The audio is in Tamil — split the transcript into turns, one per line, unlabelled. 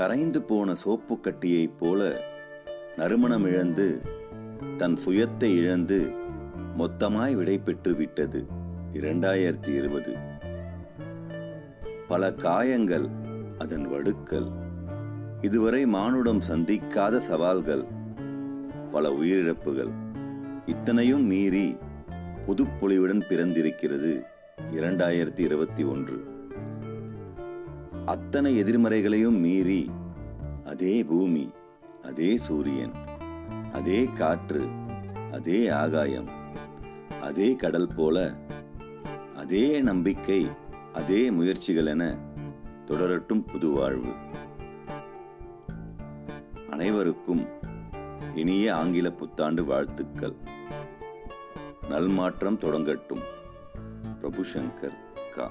கரைந்து போன சோப்பு கட்டியைப் போல நறுமணம் இழந்து தன் சுயத்தை இழந்து மொத்தமாய் விடைபெற்று விட்டது இரண்டாயிரத்தி இருபது பல காயங்கள் அதன் வடுக்கள் இதுவரை மானுடம் சந்திக்காத சவால்கள் பல உயிரிழப்புகள் இத்தனையும் மீறி புதுப்பொழிவுடன் பிறந்திருக்கிறது இரண்டாயிரத்தி இருபத்தி ஒன்று. அத்தனை எதிர்மறைகளையும் மீறி அதே பூமி அதே சூரியன் அதே காற்று அதே ஆகாயம் அதே கடல் போல அதே நம்பிக்கை அதே முயற்சிகள் என தொடரட்டும் புது வாழ்வு. அனைவருக்கும் இனிய ஆங்கில புத்தாண்டு வாழ்த்துக்கள். நல்மாற்றம் தொடங்கட்டும். பிரபு சங்கர் கா.